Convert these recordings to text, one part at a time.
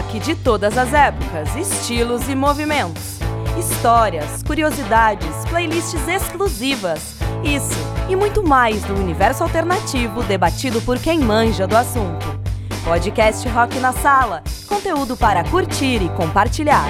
Rock de todas as épocas, estilos e movimentos. Histórias, curiosidades, playlists exclusivas. Isso e muito mais do universo alternativo debatido por quem manja do assunto. Podcast Rock na Sala conteúdo para curtir e compartilhar.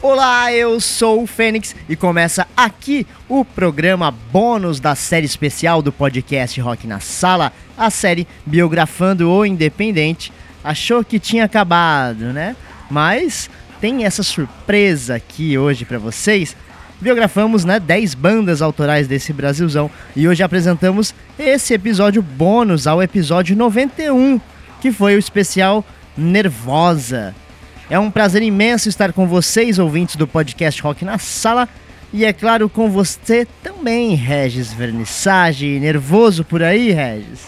Olá, eu sou o Fênix e começa aqui o programa bônus da série especial do podcast Rock na Sala, a série Biografando o Independente. Achou que tinha acabado, né? Mas tem essa surpresa aqui hoje para vocês. Biografamos, né, 10 bandas autorais desse Brasilzão e hoje apresentamos esse episódio bônus ao episódio 91, que foi o especial Nervosa. É um prazer imenso estar com vocês, ouvintes do podcast Rock na Sala. E é claro, com você também, Regis Vernissage. Nervoso por aí, Regis?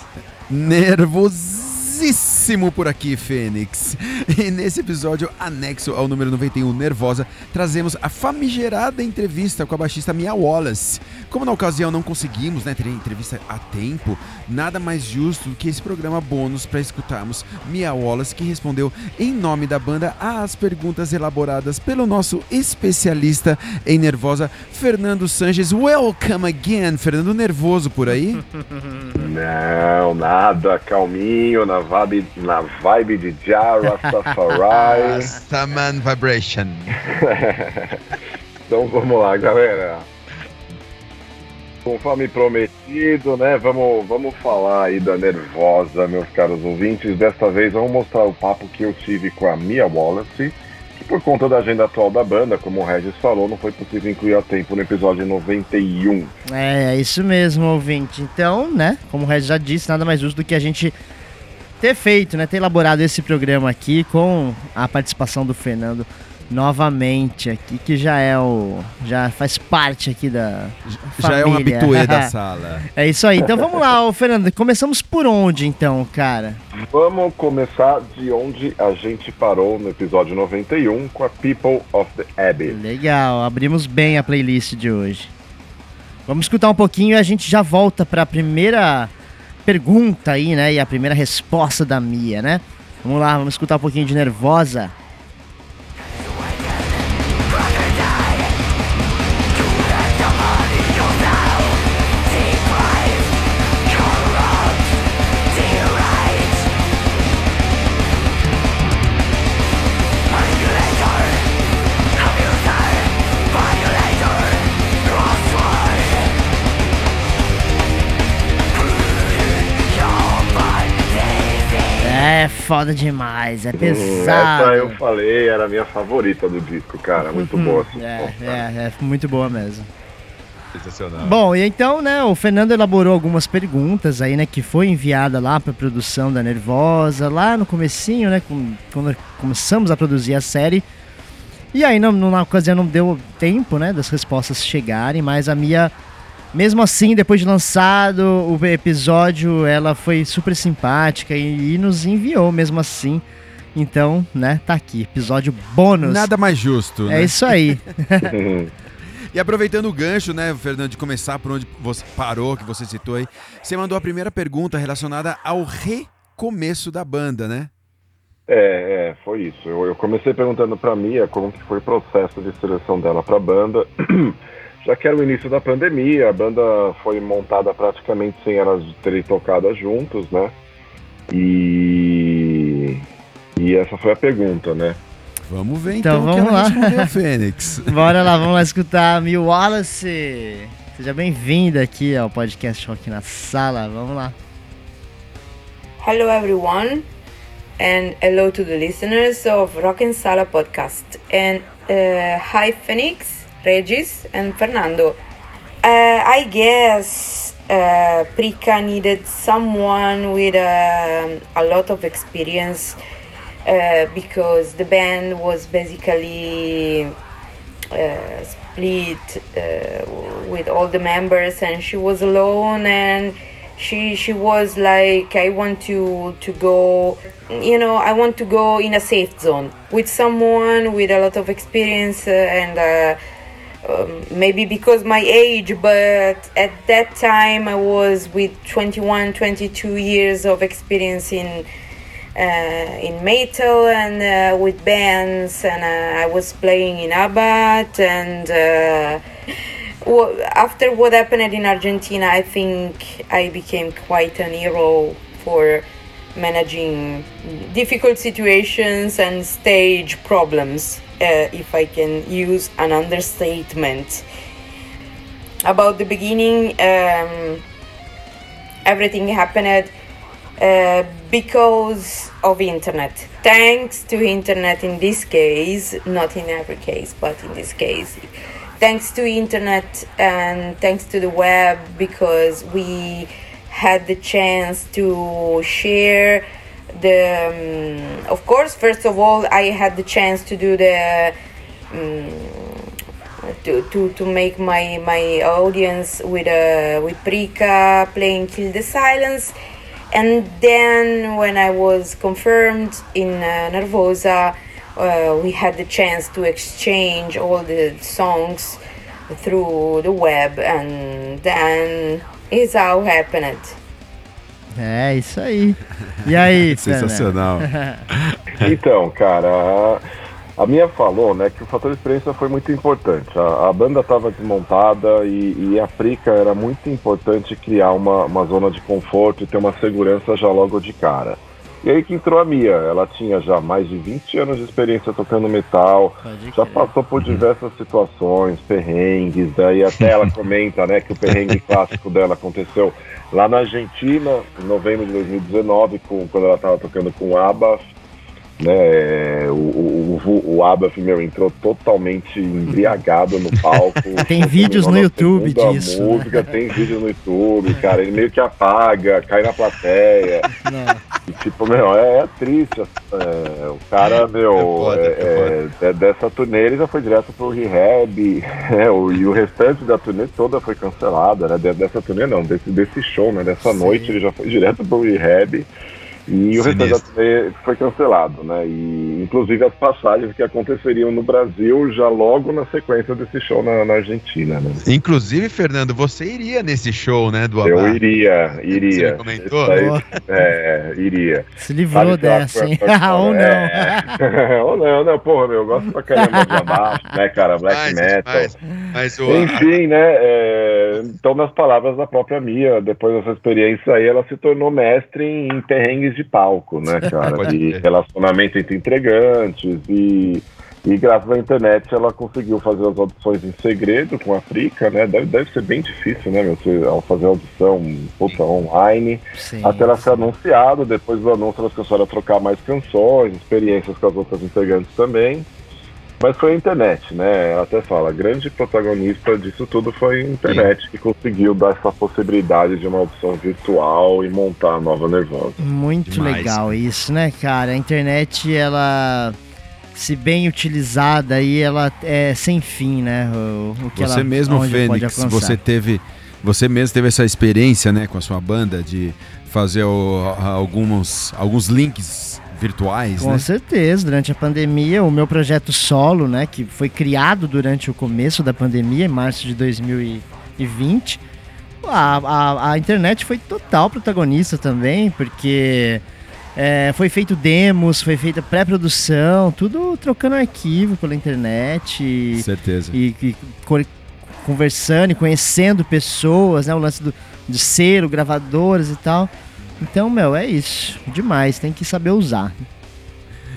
Nervosíssimo Máximo por aqui, Fênix. E nesse episódio anexo ao número 91 Nervosa, trazemos a famigerada entrevista com a baixista Mia Wallace. Como na ocasião não conseguimos né, ter a entrevista a tempo, nada mais justo do que esse programa bônus para escutarmos Mia Wallace, que respondeu em nome da banda às perguntas elaboradas pelo nosso especialista em Nervosa, Fernando Sanches. Welcome again, Fernando Nervoso por aí? Não, nada, calminho, na vibe, na vibe de Jah Rastafari. Rastaman Vibration. então vamos lá, galera. Conforme prometido, né? Vamos, vamos falar aí da Nervosa, meus caros ouvintes. Desta vez vamos mostrar o papo que eu tive com a Mia Wallace, que por conta da agenda atual da banda, como o Regis falou, não foi possível incluir a tempo no episódio 91. É, é isso mesmo, ouvinte. Então, né, como o Regis já disse, nada mais justo do que a gente ter feito, né, ter elaborado esse programa aqui com a participação do Fernando novamente aqui, que já é o. já faz parte aqui da. Já é um família. habituê da sala. É isso aí. Então vamos lá, ô, Fernando. Começamos por onde então, cara? Vamos começar de onde a gente parou no episódio 91 com a People of the Abbey. Legal, abrimos bem a playlist de hoje. Vamos escutar um pouquinho e a gente já volta para a primeira pergunta aí, né? E a primeira resposta da Mia, né? Vamos lá, vamos escutar um pouquinho de Nervosa. Foda demais, é Hum, pesado. Essa eu falei, era a minha favorita do disco, cara. Muito boa. essa É, resposta. é, é muito boa mesmo. Sensacional. Bom, e então, né, o Fernando elaborou algumas perguntas aí, né, que foi enviada lá para produção da Nervosa, lá no comecinho, né, quando começamos a produzir a série. E aí, não, na ocasião, não deu tempo, né, das respostas chegarem, mas a Mia, mesmo assim, depois de lançado o episódio, ela foi super simpática e, e nos enviou mesmo assim. Então, né, tá aqui, episódio bônus. Nada mais justo, É né? isso aí. E aproveitando o gancho, né, Fernando, de começar por onde você parou, que você citou aí, você mandou a primeira pergunta relacionada ao recomeço da banda, né? É, é, foi isso. Eu, eu comecei perguntando pra Mia como que foi o processo de seleção dela pra banda. Já que era o início da pandemia, a banda foi montada praticamente sem elas terem tocado juntos, né? E, e essa foi a pergunta, né? Vamos ver Então, então, vamos ela lá. respondeu, Fênix. Bora lá, vamos lá escutar a Mil Wallace. Seja bem-vinda aqui ao podcast Rock na Sala. Vamos lá. Hello, everyone, and hello to the listeners of Rock and Sala podcast. And uh, hi, Phoenix, Regis, and Fernando. Uh, I guess uh, Prika needed someone with um a lot of experience uh, because the band was basically uh, split uh, with all the members and she was alone and she she was like i want to to go you know i want to go in a safe zone with someone with a lot of experience uh, and uh, um, maybe because my age but at that time i was with 21 22 years of experience in uh, in metal and uh, with bands, and uh, I was playing in Abbat. And uh, w- after what happened in Argentina, I think I became quite an hero for managing difficult situations and stage problems, uh, if I can use an understatement. About the beginning, um, everything happened uh, because of internet. Thanks to internet in this case, not in every case, but in this case, thanks to internet and thanks to the web because we had the chance to share the. Um, of course, first of all, I had the chance to do the. Um, to, to, to make my, my audience with uh, with Prika playing Kill the Silence and then when I was confirmed in uh, Nervosa, uh, we had the chance to exchange all the songs through the web, and then is how happened. É, isso aí. E aí, Sensacional. Então, cara, a, a minha falou, né, que o fator experiência foi muito importante. A, a banda estava desmontada e, e a Prica era muito importante criar uma, uma zona de conforto e ter uma segurança já logo de cara. E aí que entrou a Mia. Ela tinha já mais de 20 anos de experiência tocando metal, já passou por diversas situações, perrengues, daí até ela comenta, né, que o perrengue clássico dela aconteceu lá na Argentina, em novembro de 2019, com, quando ela estava tocando com o ABBA, né, o, o, o, o ABBA, meu, entrou totalmente embriagado no palco. Tem vídeos no YouTube disso, né? música, tem vídeo no YouTube, cara, ele meio que apaga, cai na plateia, Não. Tipo, meu, é, é triste. é, o cara, meu, É foda, é- é é- de- dessa turnê ele já foi direto pro rehab, é, o- e o restante da turnê toda foi cancelada, né? de- Dessa turnê não, desse, desse show, né? Dessa Sim. noite ele já foi direto pro rehab. E o restante da Sinistro. turnê foi cancelado, né? E inclusive as passagens que aconteceriam no Brasil já logo na sequência desse show na, na Argentina, né? Inclusive, Fernando, você iria nesse show, né, do Eu Abá? iria, iria. Você me comentou? É, iria. Se livrou Sabe dessa, hein? coisa- Ou não. É. Ou não, não, porra, meu, eu gosto pra caramba de abaixo, né, cara, black Mas, metal. mas, mas o, Enfim, né, é, então nas palavras da própria Mia, depois dessa experiência aí, ela se tornou mestre em perrengues de palco, né, cara, de relacionamento entre entregantes e, e graças à internet ela conseguiu fazer as audições em segredo com a Frica, né, deve, deve ser bem difícil, né, meu, você, ao fazer a audição puta, online, Sim. até ela ser anunciada, depois do anúncio elas começaram a trocar mais canções, experiências com as outras integrantes também. Mas foi a internet, né? Ela até fala, a grande protagonista disso tudo foi a internet que conseguiu dar essa possibilidade de uma audição virtual e montar a nova Nervosa. Muito Demais. legal isso, né, cara? A internet, ela, se bem utilizada, aí ela é sem fim, né? O, o que Você ela, mesmo, Fênix, você teve, você mesmo teve essa experiência, né, com a sua banda de fazer o- alguns, alguns links virtuais, Com né? certeza, durante a pandemia, o meu projeto solo, né, que foi criado durante o começo da pandemia, em março de 2020, a, a, a internet foi total protagonista também, porque é, foi feito demos, foi feita pré-produção, tudo trocando arquivo pela internet e, Certeza. e- e co- conversando e conhecendo pessoas, né, o lance do, de selo, gravadores e tal. Então, meu, é isso. Demais, tem que saber usar.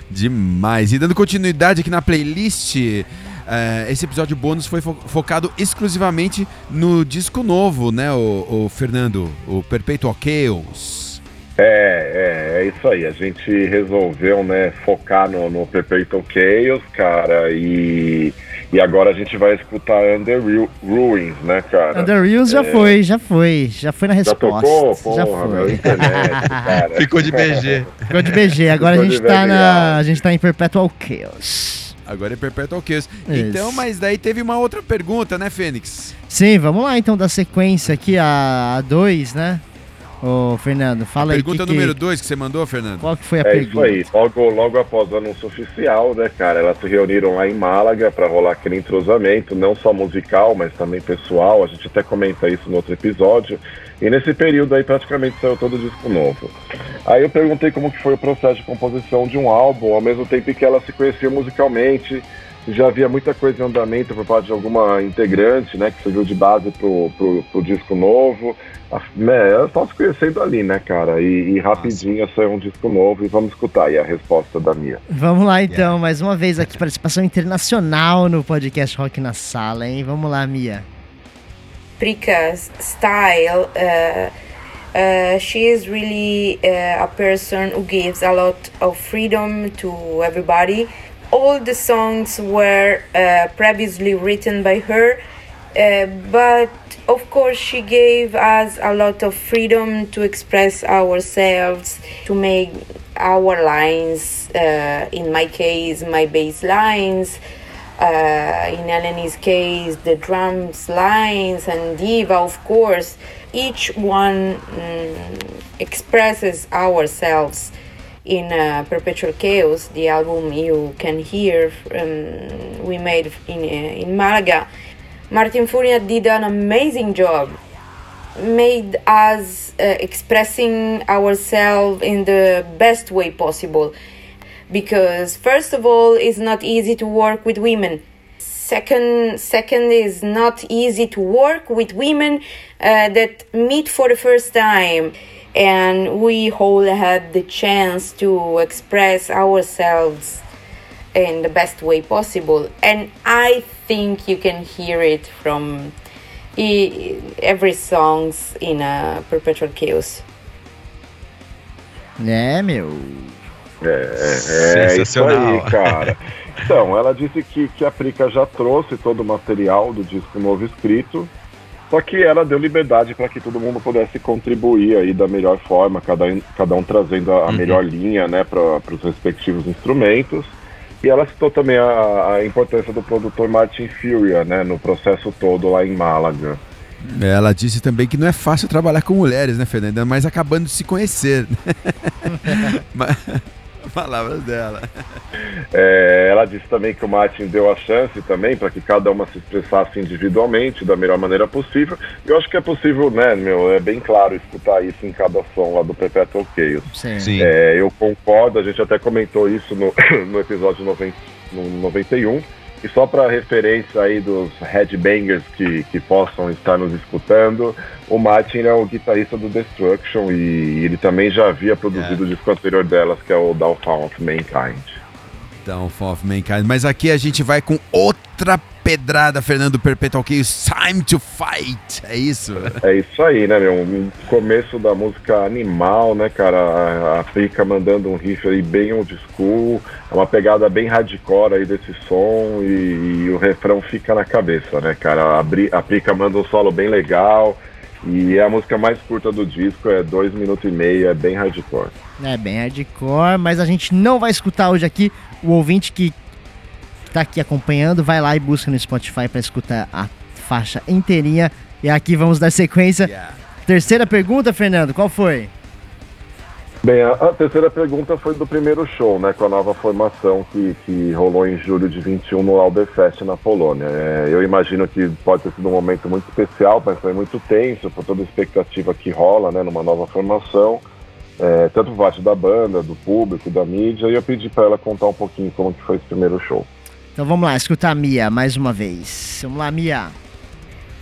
Demais. E dando continuidade aqui na playlist, eh, esse episódio bônus foi fo- focado exclusivamente no disco novo, né, o, o Fernando? O Perpetual Chaos. É, é, é isso aí. A gente resolveu, né, focar no, no Perpetual Chaos, cara, e, e agora a gente vai escutar Under Ru- Ruins, né, cara? Under Reels já foi, já foi. Já foi na Já resposta. tocou? já Porra, foi. meu, internet, cara. Ficou de BG. Ficou de BG. Agora a gente, tá BG, na, ah. a gente tá em Perpetual Chaos. Agora é Perpetual Chaos. Isso. Então, mas daí teve uma outra pergunta, né, Fênix? Sim, vamos lá então dar sequência aqui a 2, né? Ô, Fernando, fala a aí. Pergunta que número que, 2 que você mandou, Fernando? Qual que foi a É isso pergunta? aí. Logo, logo após o anúncio oficial, né, cara? Elas se reuniram lá em Málaga para rolar aquele entrosamento, não só musical, mas também pessoal. A gente até comenta isso no outro episódio. E nesse período aí praticamente saiu todo o disco novo. Aí eu perguntei como que foi o processo de composição de um álbum, ao mesmo tempo que elas se conheciam musicalmente. Já havia muita coisa em andamento por parte de alguma integrante, né, que serviu de base pro, pro, pro disco novo. A- né, elas estavam se conhecendo ali, né, cara? E, e rapidinho saiu um disco novo e vamos escutar aí a resposta da Mia. Vamos lá então, mais uma vez aqui, participação internacional no podcast Rock na Sala, hein? Vamos lá, Mia. Prika's style, uh, uh, she is really uh, a person who gives a lot of freedom to everybody. All the songs were uh, previously written by her, uh, but of course, she gave us a lot of freedom to express ourselves, to make our lines. Uh, in my case, my bass lines uh, in Elenie's case, the drums lines and diva, of course, each one mm, expresses ourselves in uh, Perpetual Chaos, the album you can hear um, we made in, uh, in Malaga. Martin Furia did an amazing job made us uh, expressing ourselves in the best way possible. Because first of all it's not easy to work with women. Second second is not easy to work with women uh, that meet for the first time and we all had the chance to express ourselves in the best way possible and i think you can hear it from every songs in uh, perpetual chaos É, meu. É, é, é isso Sensacional. aí, cara. Então, ela disse que, que a Prica já trouxe todo o material do disco novo escrito, só que ela deu liberdade para que todo mundo pudesse contribuir aí da melhor forma, cada, um- cada um trazendo a, a melhor linha, né, para os respectivos instrumentos. E ela citou também a, a importância do produtor Martin Furia, né, no processo todo lá em Málaga. Ela disse também que não é fácil trabalhar com mulheres, né, Fernanda? Mas acabando de se conhecer. Mas- Palavras dela. É, ela disse também que o Martin deu a chance também para que cada uma se expressasse individualmente da melhor maneira possível. Eu acho que é possível, né, meu? É bem claro escutar isso em cada som lá do Perpetual Chaos. Sim. É, eu concordo, a gente até comentou isso no, no episódio 90, no 91. E só para referência aí dos headbangers que, que possam estar nos escutando, o Martin é o guitarrista do Destruction e ele também já havia produzido o disco anterior delas, que é o Downfall of Mankind. Então, Fall of Mankind. Mas aqui a gente vai com outra pedrada, Fernando Perpetual Chaos. Time to fight. É isso? É isso aí, né, meu? Um começo da música animal, né, cara? A, a Prica mandando um riff aí bem old school. É uma pegada bem hardcore aí desse som e, e o refrão fica na cabeça, né, cara? A, Bri- a Prica manda um solo bem legal. E é a música mais curta do disco, é dois minutos e meio, é bem hardcore. É bem hardcore, mas a gente não vai escutar hoje aqui. O ouvinte que tá aqui acompanhando, vai lá e busca no Spotify para escutar a faixa inteirinha. E aqui vamos dar sequência. Yeah. Terceira pergunta, Fernando, qual foi? Bem, a, a terceira pergunta foi do primeiro show, né, com a nova formação que, que rolou em julho de 21 no Alderfest na Polônia. É, eu imagino que pode ter sido um momento muito especial, mas foi muito tenso por toda a expectativa que rola, né, numa nova formação, é, tanto por parte da banda, do público, da mídia, e eu pedi para ela contar um pouquinho como que foi esse primeiro show. Então vamos lá, escutar a Mia mais uma vez. Vamos lá, Mia.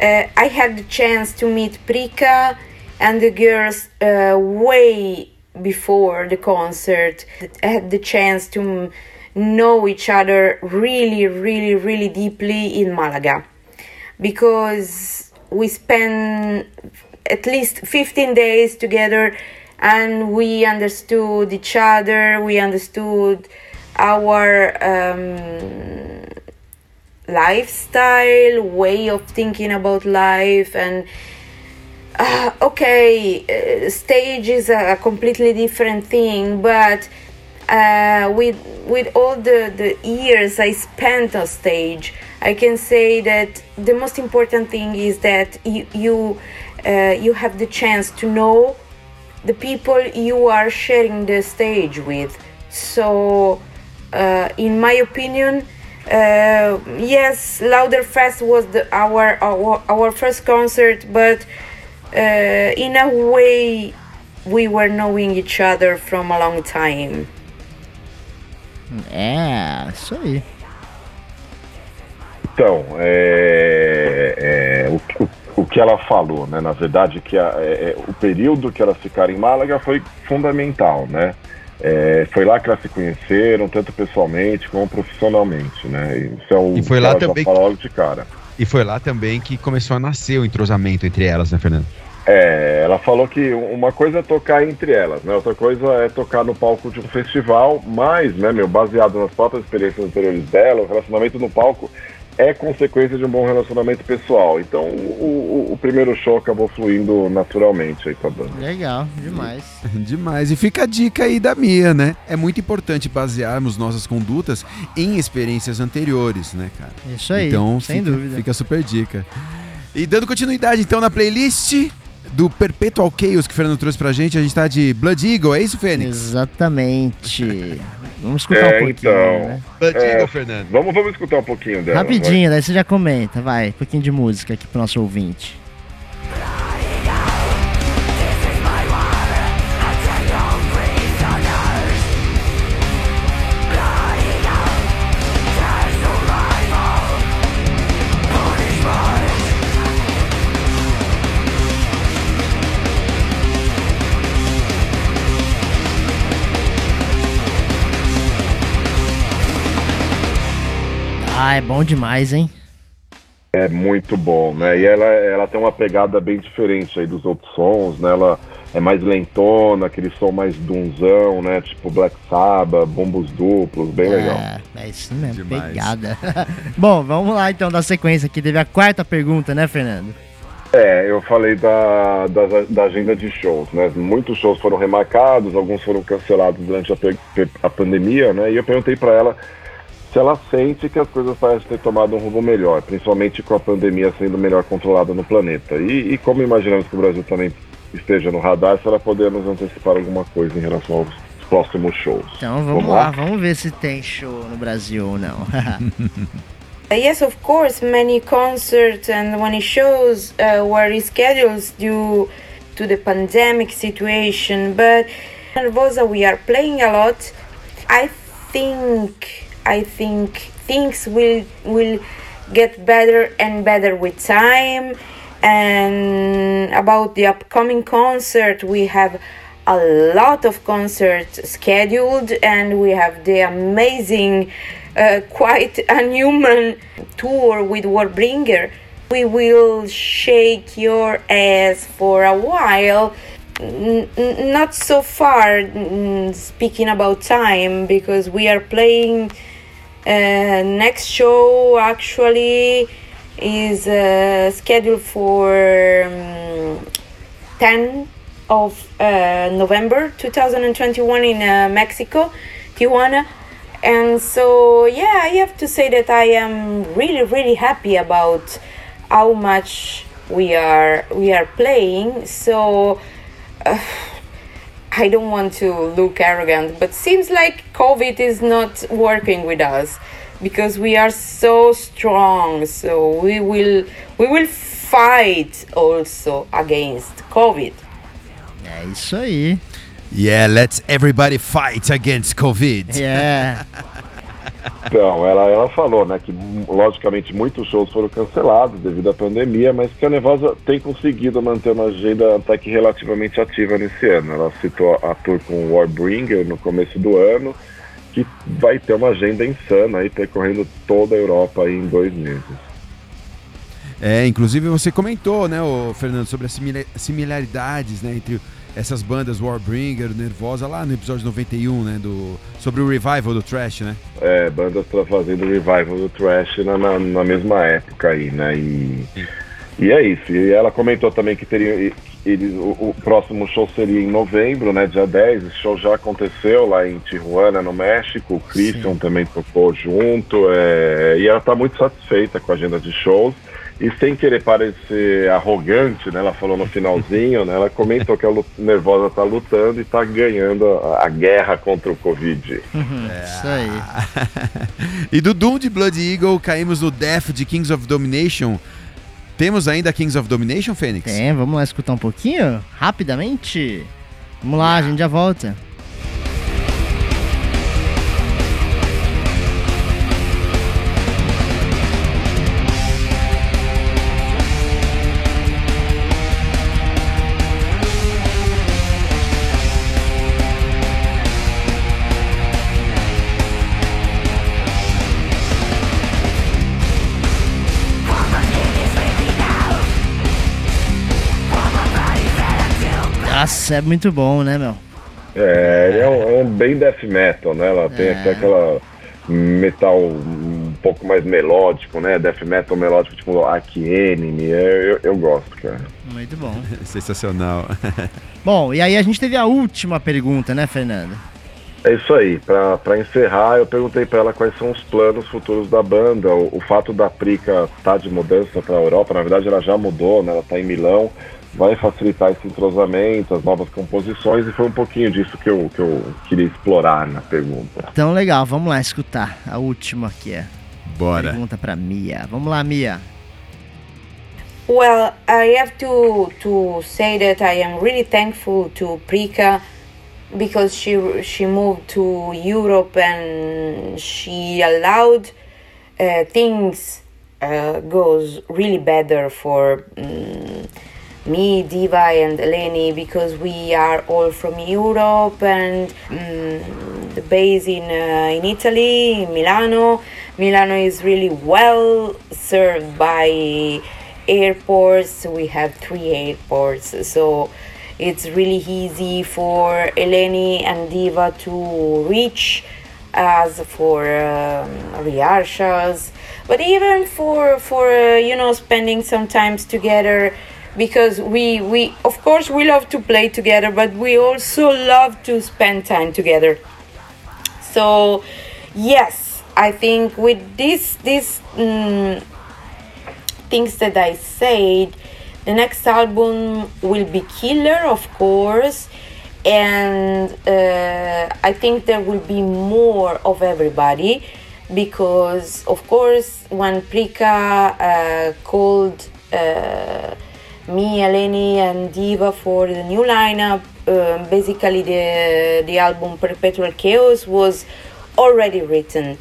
uh, I had the chance to meet Prika and the girls uh, way before the concert. I had the chance to know each other really, really, really deeply in Malaga because we spent at least 15 days together and we understood each other, we understood our. Um, lifestyle way of thinking about life and uh, okay uh, stage is a completely different thing but uh, with with all the, the years I spent on stage I can say that the most important thing is that you you, uh, you have the chance to know the people you are sharing the stage with. So, uh, in my opinion, uh, yes, Louder Fest was the, our, our our first concert, but uh, in a way, we were knowing each other from a long time. É, isso aí. Então, é, é, o, o, o que ela falou, né? Na verdade, que a, é, é, o período que elas ficaram em Málaga foi fundamental, né? É, foi lá que elas se conheceram, tanto pessoalmente como profissionalmente, né? Isso é o E foi lá também logo de cara. E foi lá também que começou a nascer o entrosamento entre elas, né, Fernando? É, ela falou que uma coisa é tocar entre elas, né? Outra coisa é tocar no palco de um festival, mas, né, meu, baseado nas próprias experiências anteriores dela, o relacionamento no palco é consequência de um bom relacionamento pessoal. Então, o, o- o primeiro show acabou fluindo naturalmente aí com a banda. Legal, demais. Demais. E fica a dica aí da Mia, né? É muito importante basearmos nossas condutas em experiências anteriores, né, cara? Isso aí, então, sem fica, dúvida. Fica super dica. E dando continuidade, então, na playlist do Perpetual Chaos que o Fernando trouxe pra gente, a gente tá de Blood Eagle, é isso, Fênix? Exatamente. Vamos escutar É, um pouquinho, então. né? É. Fernando. Vamos, vamos escutar um pouquinho dela. vai. Rapidinho, daí você já comenta, vai. Um pouquinho de música aqui pro nosso ouvinte. Ah, é bom demais, hein? É muito bom, né? E ela, ela tem uma pegada bem diferente aí dos outros sons, né? Ela é mais lentona, aquele som mais dunzão, né? Tipo Black Sabbath, bombos duplos, bem legal. É, é isso mesmo, Demais. pegada. Bom, vamos lá então da sequência aqui. Teve a quarta pergunta, né, Fernando? É, eu falei da, da, da agenda de shows, né? Muitos shows foram remarcados, alguns foram cancelados durante a, a pandemia, né? E eu perguntei pra ela se ela sente que as coisas parecem ter tomado um rumo melhor, principalmente com a pandemia sendo melhor controlada no planeta. E, e como imaginamos que o Brasil também esteja no radar, se ela poder nos antecipar alguma coisa em relação aos próximos shows. Então vamos, Vamos lá, lá? vamos ver se tem show no Brasil ou não. Uh, yes, of course, many concerts and many shows uh, were rescheduled due to the pandemic situation. But Nervosa, we are playing a lot. I think, I think things will will get better and better with time. And about the upcoming concert, we have a lot of concerts scheduled, and we have the amazing, uh, quite unhuman tour with Warbringer. We will shake your ass for a while. N- not so far, speaking about time, because we are playing. Next show actually is uh, scheduled for um, 10 of uh, November 2021 in uh, Mexico, Tijuana. And so, yeah, I have to say that I am really, really happy about how much we are we are playing. So, uh, I don't want to look arrogant, but seems like COVID is not working with us because we are so strong. So we will we will fight also against COVID. é isso aí. Yeah, let's everybody fight against COVID. É. Então, ela, ela falou, né, que logicamente muitos shows foram cancelados devido à pandemia, mas que a Nervosa tem conseguido manter uma agenda até que relativamente ativa nesse ano. Ela citou a tour com o Warbringer no começo do ano, que vai ter uma agenda insana aí percorrendo toda a Europa em dois meses. É, inclusive você comentou, né, ô, Fernando, sobre as simila- similaridades, né, entre essas bandas Warbringer, Nervosa, lá no episódio 91, né, do, sobre o revival do Trash, né? É, bandas fazendo revival do Trash na, na, na mesma época aí, né? E, e é isso. E ela comentou também que teria. e- Eles, o, o próximo show seria em novembro, né? Dia 10. Esse show já aconteceu lá em Tijuana, no México. O Christian também tocou junto. é, e ela tá muito satisfeita com a agenda de shows. E sem querer parecer arrogante, né, ela falou no finalzinho, né, ela comentou que a Nervosa tá lutando e tá ganhando a, a guerra contra o Covid. É. Isso aí. e do Doom de Blood Eagle, caímos no Death de Kings of Domination. Temos ainda Kings of Domination, Fênix? Tem, vamos lá escutar um pouquinho? Rapidamente? Vamos lá, a gente já volta. Nossa, é muito bom, né, meu? É, ele é um, é um bem death metal, né? Ela tem É. até aquela metal um pouco mais melódico, né? Death metal melódico, tipo Ark Enemy. É, eu, eu gosto, cara. Muito bom. Sensacional. Bom, e aí a gente teve a última pergunta, né, Fernando? É isso aí. Pra, pra encerrar, eu perguntei pra ela quais são os planos futuros da banda. O, o fato da Prica estar de mudança pra Europa, na verdade ela já mudou, né? Ela tá em Milão. Vai facilitar esse entrosamento, as novas composições, e foi um pouquinho disso que eu, que eu queria explorar na pergunta. Então, legal, vamos lá escutar a última aqui é. Bora. Pergunta pra Mia. Vamos lá, Mia. Well, I have to to say that I am really thankful to Prika because she she moved to Europe and she allowed uh, things uh, goes really better for mm me, Diva, and Eleni because we are all from Europe and mm the base in uh, in Italy, in Milano. Milano is really well served by airports. We have three airports, so it's really easy for Eleni and Diva to reach as for um, rehearsals, but even for for uh, you know spending some times together because we we of course we love to play together, but we also love to spend time together. So yes, I think with this this mm, things that I said, the next album will be killer, of course, and uh, I think there will be more of everybody because, of course, when Prika uh, called uh, me, Eleni, and Diva for the new lineup, uh, basically the the album Perpetual Chaos was already written.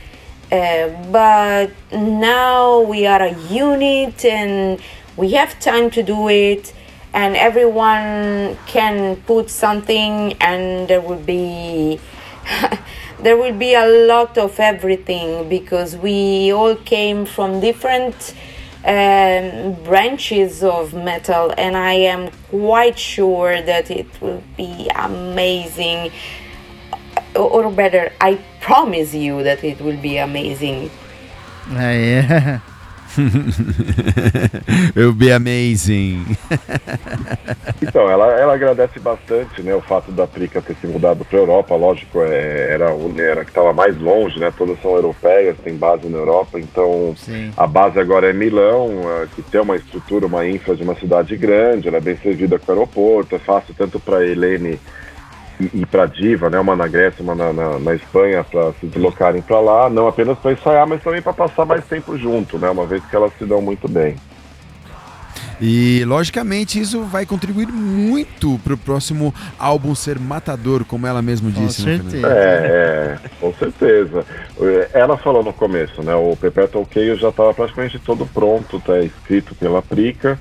Uh, but now we are a unit and we have time to do it and everyone can put something and there will be there will be a lot of everything because we all came from different um, branches of metal and i am quite sure that it will be amazing or better i promise you that it will be amazing Aí. It will be amazing. Então, ela, ela agradece bastante, né, o fato da Prica ter se mudado para Europa, lógico, é, era, era que estava mais longe, né, todas são europeias, tem base na Europa, então Sim. a base agora é Milão, é, que tem uma estrutura, uma infra de uma cidade grande, ela é bem servida com o aeroporto, é fácil tanto para Helene e, e para Diva, né, uma na Grécia, uma na, na, na Espanha, para se deslocarem para lá, não apenas para ensaiar, mas também para passar mais tempo junto, né, uma vez que elas se dão muito bem. E, logicamente, isso vai contribuir muito pro próximo álbum ser matador, como ela mesma Com disse. né, certeza. É, é, com certeza. Ela falou no começo, né? O Perpetual Chaos já estava praticamente todo pronto, tá escrito pela Prica.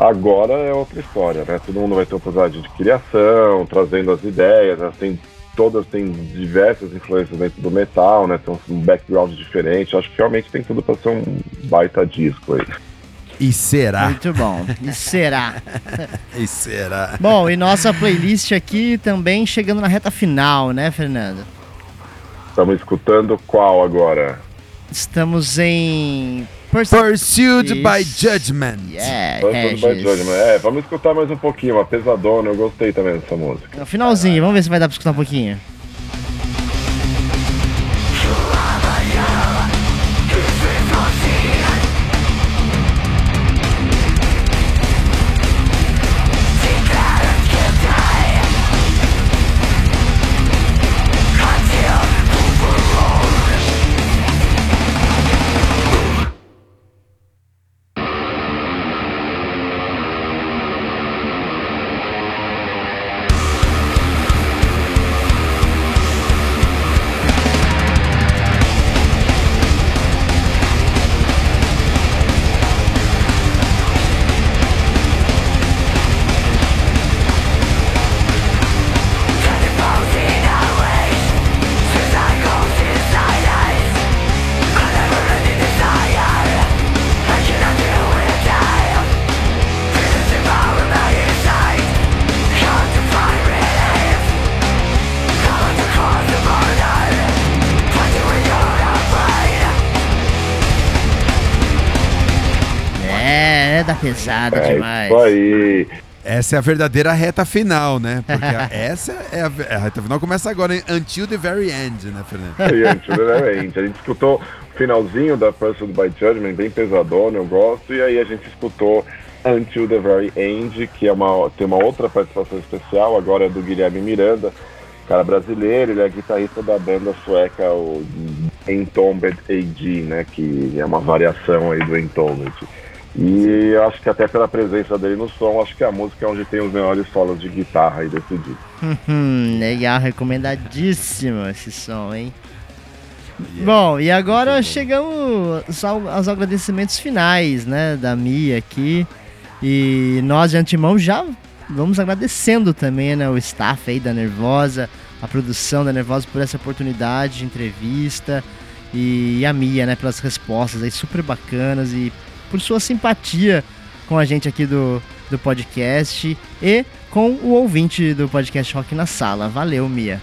Agora é outra história, né? Todo mundo vai ter oportunidade de criação, trazendo as ideias, né? Tem, todas têm diversas influências dentro do metal, né? Tem um background diferente. Acho que realmente tem tudo para ser um baita disco aí. E será? Muito bom. E será? E será? Bom, e nossa playlist aqui também chegando na reta final, né, Fernando? Estamos escutando qual agora? Estamos em. Pursued by. Judgment. Yeah, Pursued by. Judgment. É, vamos escutar mais um pouquinho, uma pesadona. Eu gostei também dessa música. No finalzinho, vamos ver se vai dar pra escutar um pouquinho. É da pesada É demais. isso aí. Essa é a verdadeira reta final, né? Porque a- essa é a, a reta final começa agora, hein? Until the very end, né, Fernando? E antes, né, A gente escutou o finalzinho da Pursued by Judgment, bem pesadona, eu gosto, e aí a gente escutou Until the Very End, que é uma, tem uma outra participação especial, agora é do Guilherme Miranda, cara brasileiro, ele é guitarrista da banda sueca, o Entombed AG, né, que é uma variação aí do Entombed. E eu acho que até pela presença dele no som, acho que a música é onde tem os melhores solos de guitarra aí desse disco. Hum, legal, recomendadíssimo esse som, hein? Bom, e agora chegamos ao- aos agradecimentos finais, né, da Mia aqui. E nós de antemão já vamos agradecendo também, né, o staff aí da Nervosa, a produção da Nervosa por essa oportunidade de entrevista e a Mia, né, pelas respostas aí super bacanas e por sua simpatia com a gente aqui do, do podcast e com o ouvinte do podcast Rock na Sala. Valeu, Mia.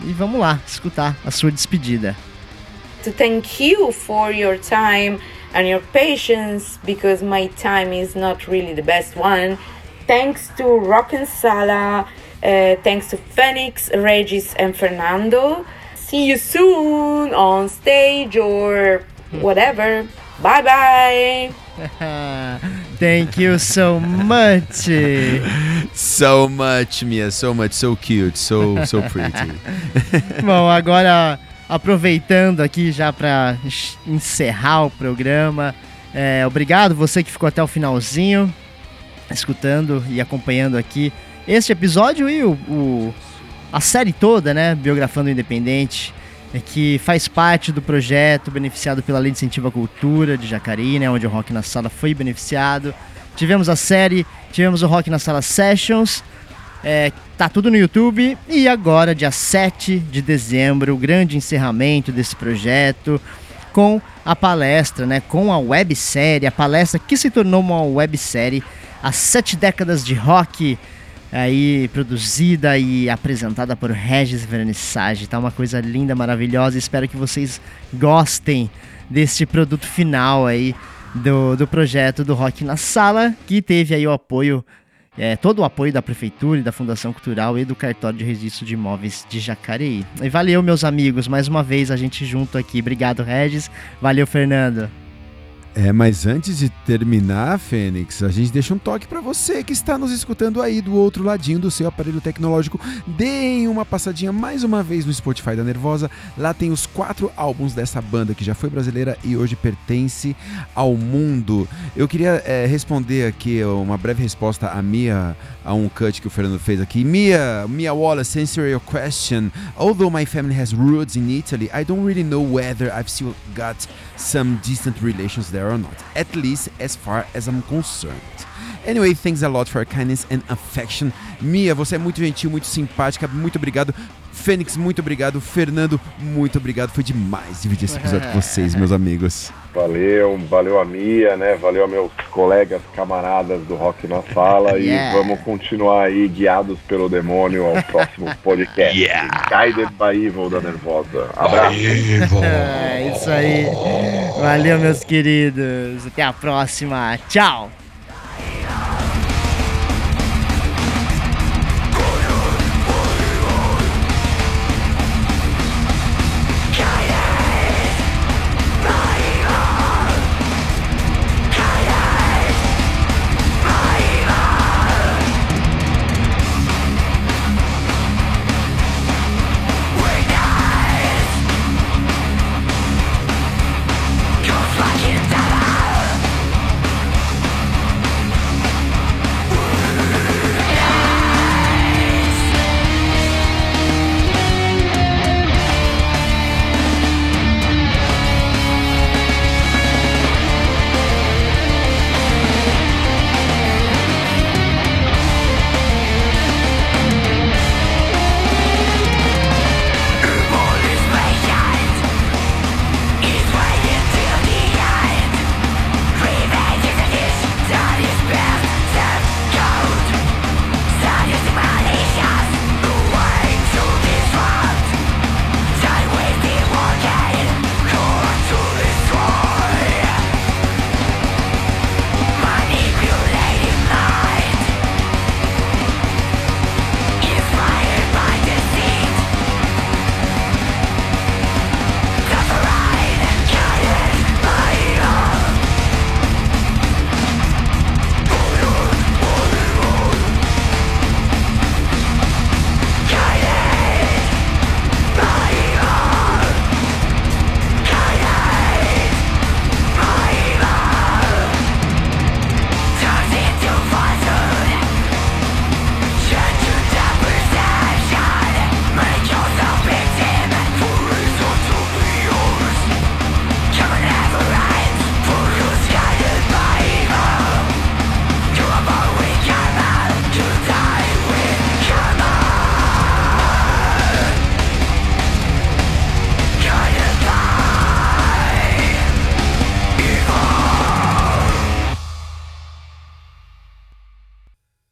E vamos lá, escutar a sua despedida. to thank you for your time and your patience because my time is not really the best one. Thanks to Rock and Sala, uh, thanks to Phoenix, Regis, and Fernando. See you soon on stage or whatever. Bye bye. Thank you so much. So much, Mia, so much, so cute, so, so pretty. Bom, agora aproveitando aqui já para encerrar o programa, é, obrigado você que ficou até o finalzinho, escutando e acompanhando aqui este episódio e o, o- a série toda, né, biografando o Independente, é, que faz parte do projeto beneficiado pela Lei de Incentivo à Cultura de Jacareí, né, onde o Rock na Sala foi beneficiado. Tivemos a série, tivemos o Rock na Sala Sessions, é, tá tudo no YouTube. E agora, dia 7 de dezembro, o grande encerramento desse projeto com a palestra, né? Com a websérie, a palestra que se tornou uma websérie, As Sete Décadas de Rock, aí produzida e apresentada por Regis Vernissage. Tá uma coisa linda, maravilhosa. Espero que vocês gostem deste produto final aí do, do projeto do Rock na Sala, que teve aí o apoio é, todo o apoio da Prefeitura e da Fundação Cultural e do Cartório de Registro de Imóveis de Jacareí. E valeu, meus amigos, mais uma vez a gente junto aqui. Obrigado, Regis. Valeu, Fernando. É, mas antes de terminar, Fênix, a gente deixa um toque pra você que está nos escutando aí do outro ladinho do seu aparelho tecnológico. Deem uma passadinha mais uma vez no Spotify da Nervosa. Lá tem os quatro álbuns dessa banda que já foi brasileira e hoje pertence ao mundo. Eu queria é, responder aqui uma breve resposta a Mia, a um cut que o Fernando fez aqui. Mia, Mia Wallace, answer your question. Although my family has roots in Italy, I don't really know whether I've still got some distant relations there or not, at least as far as I'm concerned. Anyway, thanks a lot for your kindness and affection. Mia, você é muito gentil, muito simpática, muito obrigado. Fênix, muito obrigado. Fernando, muito obrigado. Foi demais dividir esse episódio com vocês, meus amigos. Valeu, valeu a Mia, né? Valeu a meus colegas, camaradas do Rock na Sala Yeah. e vamos continuar aí guiados pelo demônio ao próximo podcast. Guided by Evil da Nervosa. Abraço. É isso aí. Valeu, meus queridos. Até a próxima. Tchau.